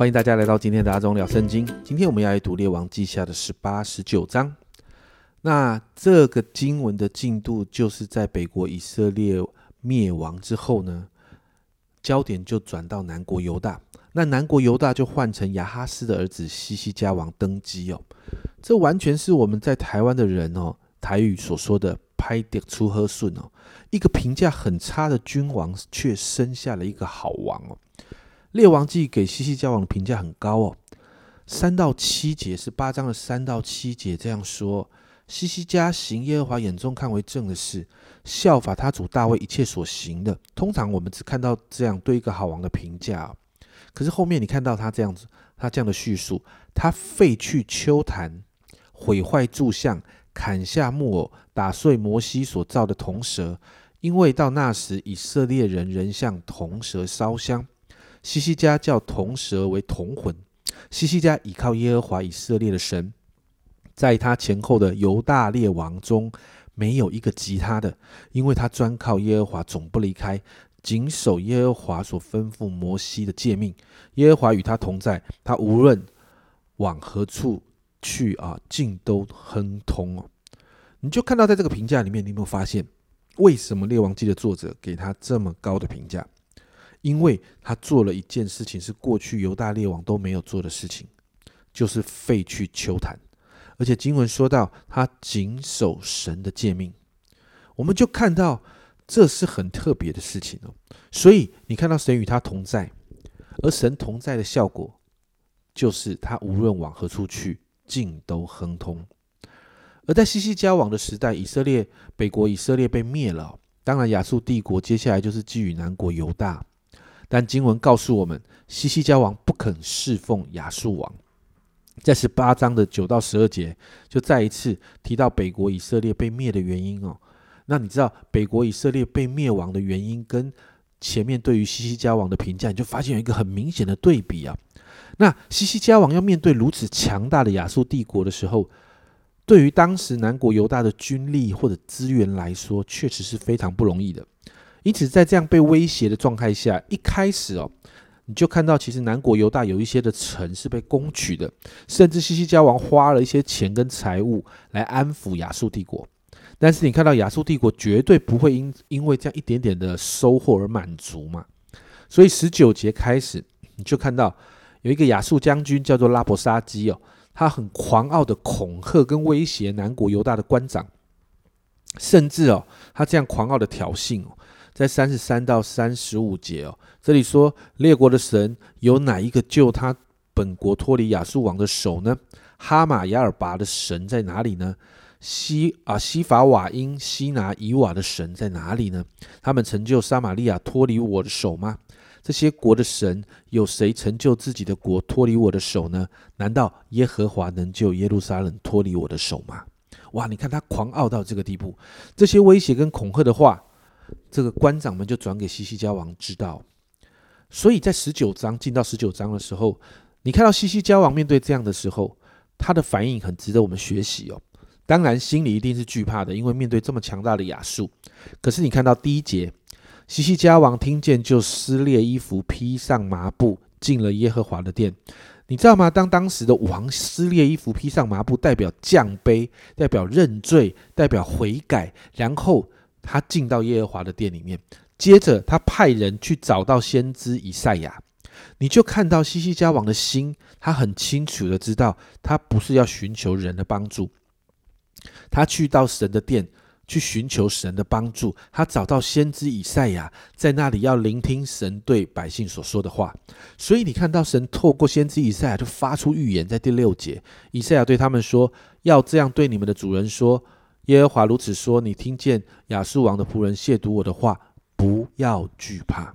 欢迎大家来到今天的阿忠聊圣经。今天我们要来读列王记下的十八、十九章。那这个经文的进度，就是在北国以色列灭亡之后呢，焦点就转到南国犹大。那南国犹大就换成亚哈斯的儿子西西家王登基哦。这完全是我们在台湾的人哦，台语所说的“拍碟出喝顺”哦。一个评价很差的君王，却生下了一个好王哦。列王记给西西家王的评价很高哦，三到七节是八章的三到七节这样说：西西家行耶和华眼中看为正的事，效法他主大卫一切所行的。通常我们只看到这样对一个好王的评价，可是后面你看到他这样子，他这样的叙述：他废去丘坛，毁坏柱像，砍下木偶，打碎摩西所造的铜蛇，因为到那时以色列人仍向铜蛇烧香。西西家叫铜蛇为铜魂。西西家倚靠耶和华以色列的神，在他前后的犹大列王中没有一个及他的，因为他专靠耶和华，总不离开，谨守耶和华所吩咐摩西的诫命。耶和华与他同在，他无论往何处去啊，尽都亨通哦。你就看到在这个评价里面，你有没有发现，为什么列王记的作者给他这么高的评价？因为他做了一件事情，是过去犹大列王都没有做的事情，就是废去丘坛，而且经文说到他谨守神的诫命，我们就看到这是很特别的事情哦。所以你看到神与他同在，而神同在的效果，就是他无论往何处去，尽都亨通。而在西西交往的时代，以色列北国以色列被灭了，当然亚述帝国接下来就是基于南国犹大。但经文告诉我们，西西家王不肯侍奉亚述王，在十八章的九到十二节，就再一次提到北国以色列被灭的原因哦。那你知道北国以色列被灭亡的原因，跟前面对于西西家王的评价，你就发现有一个很明显的对比啊。那西西家王要面对如此强大的亚述帝国的时候，对于当时南国犹大的军力或者资源来说，确实是非常不容易的。因此，在这样被威胁的状态下，一开始哦，你就看到其实南国犹大有一些的城是被攻取的，甚至西西家王花了一些钱跟财物来安抚亚述帝国。但是你看到亚述帝国绝对不会因因为这样一点点的收获而满足嘛？所以十九节开始，你就看到有一个亚述将军叫做拉伯沙基哦，他很狂傲的恐吓跟威胁南国犹大的官长，甚至哦，他这样狂傲的挑衅哦。在三十三到三十五节哦，这里说列国的神有哪一个救他本国脱离亚述王的手呢？哈马亚尔拔的神在哪里呢？西啊西法瓦因西拿以瓦的神在哪里呢？他们成就撒玛利亚脱离我的手吗？这些国的神有谁成就自己的国脱离我的手呢？难道耶和华能救耶路撒冷脱离我的手吗？哇！你看他狂傲到这个地步，这些威胁跟恐吓的话。这个官长们就转给西西家王知道，所以在十九章进到十九章的时候，你看到西西家王面对这样的时候，他的反应很值得我们学习哦。当然心里一定是惧怕的，因为面对这么强大的亚述。可是你看到第一节，西西家王听见就撕裂衣服，披上麻布，进了耶和华的殿。你知道吗？当当时的王撕裂衣服，披上麻布，代表降杯，代表认罪，代表悔改，然后。他进到耶和华的殿里面，接着他派人去找到先知以赛亚，你就看到西西家王的心，他很清楚的知道，他不是要寻求人的帮助，他去到神的殿去寻求神的帮助，他找到先知以赛亚，在那里要聆听神对百姓所说的话，所以你看到神透过先知以赛亚就发出预言，在第六节，以赛亚对他们说，要这样对你们的主人说。耶和华如此说：“你听见亚述王的仆人亵渎我的话，不要惧怕。”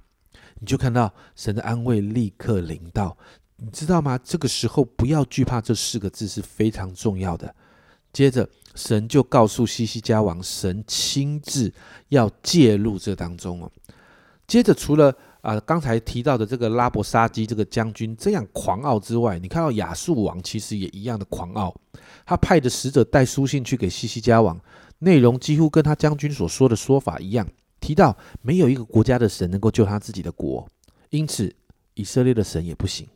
你就看到神的安慰立刻临到，你知道吗？这个时候“不要惧怕”这四个字是非常重要的。接着，神就告诉西西家王，神亲自要介入这当中哦。接着，除了啊，刚才提到的这个拉伯沙基这个将军这样狂傲之外，你看到亚述王其实也一样的狂傲。他派的使者带书信去给西西家王，内容几乎跟他将军所说的说法一样，提到没有一个国家的神能够救他自己的国，因此以色列的神也不行。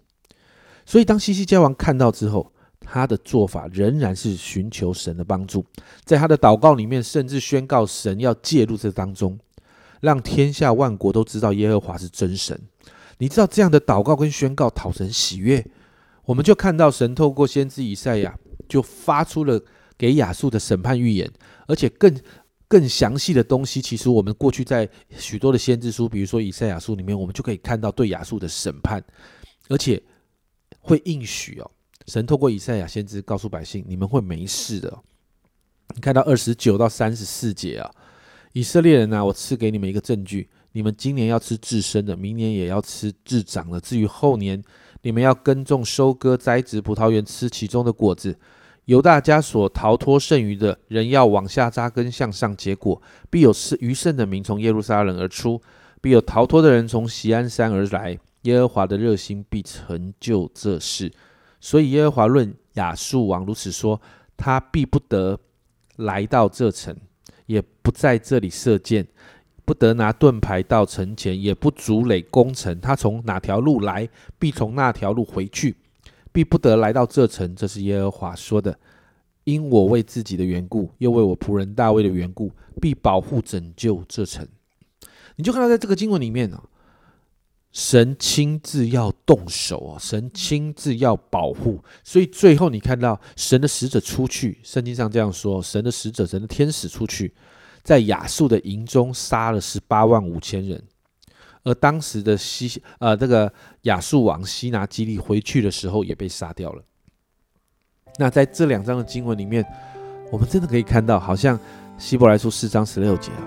所以当西西家王看到之后，他的做法仍然是寻求神的帮助，在他的祷告里面，甚至宣告神要介入这当中，让天下万国都知道耶和华是真神。你知道这样的祷告跟宣告讨神喜悦，我们就看到神透过先知以赛亚就发出了给亚述的审判预言，而且更更详细的东西。其实我们过去在许多的先知书，比如说以赛亚书里面，我们就可以看到对亚述的审判，而且会应许哦。神透过以赛亚先知告诉百姓：“你们会没事的。”你看到二十九到三十四节啊，以色列人啊，我赐给你们一个证据：你们今年要吃自生的，明年也要吃自长的。至于后年，你们要耕种、收割、栽植葡萄园，吃其中的果子。由大家所逃脱剩余的人，要往下扎根，向上结果。必有是余剩的民从耶路撒冷而出，必有逃脱的人从锡安山而来。耶和华的热心必成就这事。所以耶和华论亚述王如此说：他必不得来到这城，也不在这里射箭，不得拿盾牌到城前，也不筑垒攻城。他从哪条路来，必从那条路回去，必不得来到这城。这是耶和华说的。因我为自己的缘故，又为我仆人大卫的缘故，必保护拯救这城。你就看到在这个经文里面呢。神亲自要动手哦，神亲自要保护，所以最后你看到神的使者出去，圣经上这样说：神的使者、神的天使出去，在亚述的营中杀了十八万五千人，而当时的西呃这个亚述王西拿基利回去的时候也被杀掉了。那在这两章的经文里面，我们真的可以看到，好像希伯来书四章十六节啊。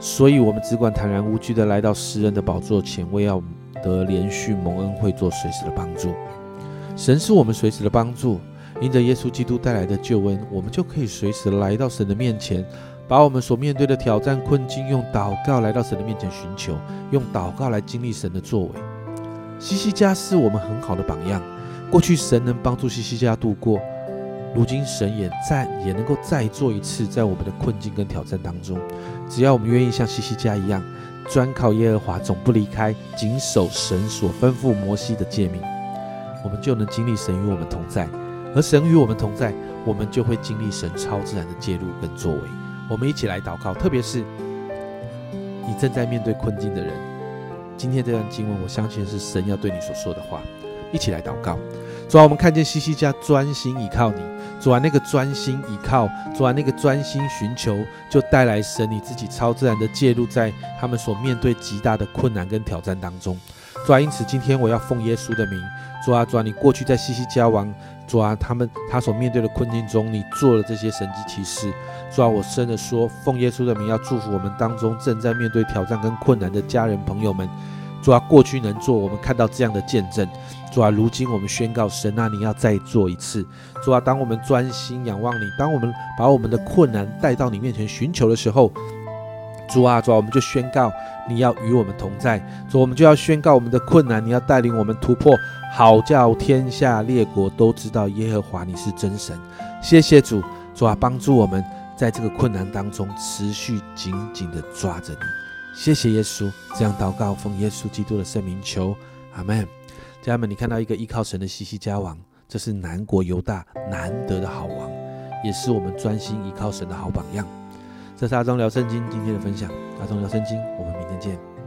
所以，我们只管坦然无惧的来到诗人的宝座前，为要得连续蒙恩惠，做随时的帮助。神是我们随时的帮助，因着耶稣基督带来的救恩，我们就可以随时来到神的面前，把我们所面对的挑战困境，用祷告来到神的面前寻求，用祷告来经历神的作为。西西家是我们很好的榜样，过去神能帮助西西家度过。如今神也再也能够再做一次，在我们的困境跟挑战当中，只要我们愿意像西西家一样，专靠耶和华，总不离开，谨守神所吩咐摩西的诫命，我们就能经历神与我们同在。而神与我们同在，我们就会经历神超自然的介入跟作为。我们一起来祷告，特别是你正在面对困境的人，今天这段经文，我相信是神要对你所说的话。一起来祷告，主啊，我们看见西西家专心倚靠你，主啊，那个专心倚靠，主啊，那个专心寻求，就带来神你自己超自然的介入在他们所面对极大的困难跟挑战当中。主啊，因此今天我要奉耶稣的名，主啊，主啊，你过去在西西家王，主啊，他们他所面对的困境中，你做了这些神迹奇事。主啊，我真的说，奉耶稣的名要祝福我们当中正在面对挑战跟困难的家人朋友们。主啊，过去能做，我们看到这样的见证。主啊，如今我们宣告，神啊，你要再做一次。主啊，当我们专心仰望你，当我们把我们的困难带到你面前寻求的时候，主啊，主啊，我们就宣告你要与我们同在。主，我们就要宣告我们的困难，你要带领我们突破，好叫天下列国都知道耶和华你是真神。谢谢主，主啊，帮助我们在这个困难当中持续紧紧的抓着你。谢谢耶稣，这样祷告，奉耶稣基督的圣名求，阿门。家人们，你看到一个依靠神的西西家王，这是南国犹大难得的好王，也是我们专心依靠神的好榜样。这是阿忠聊圣经今天的分享，阿忠聊圣经，我们明天见。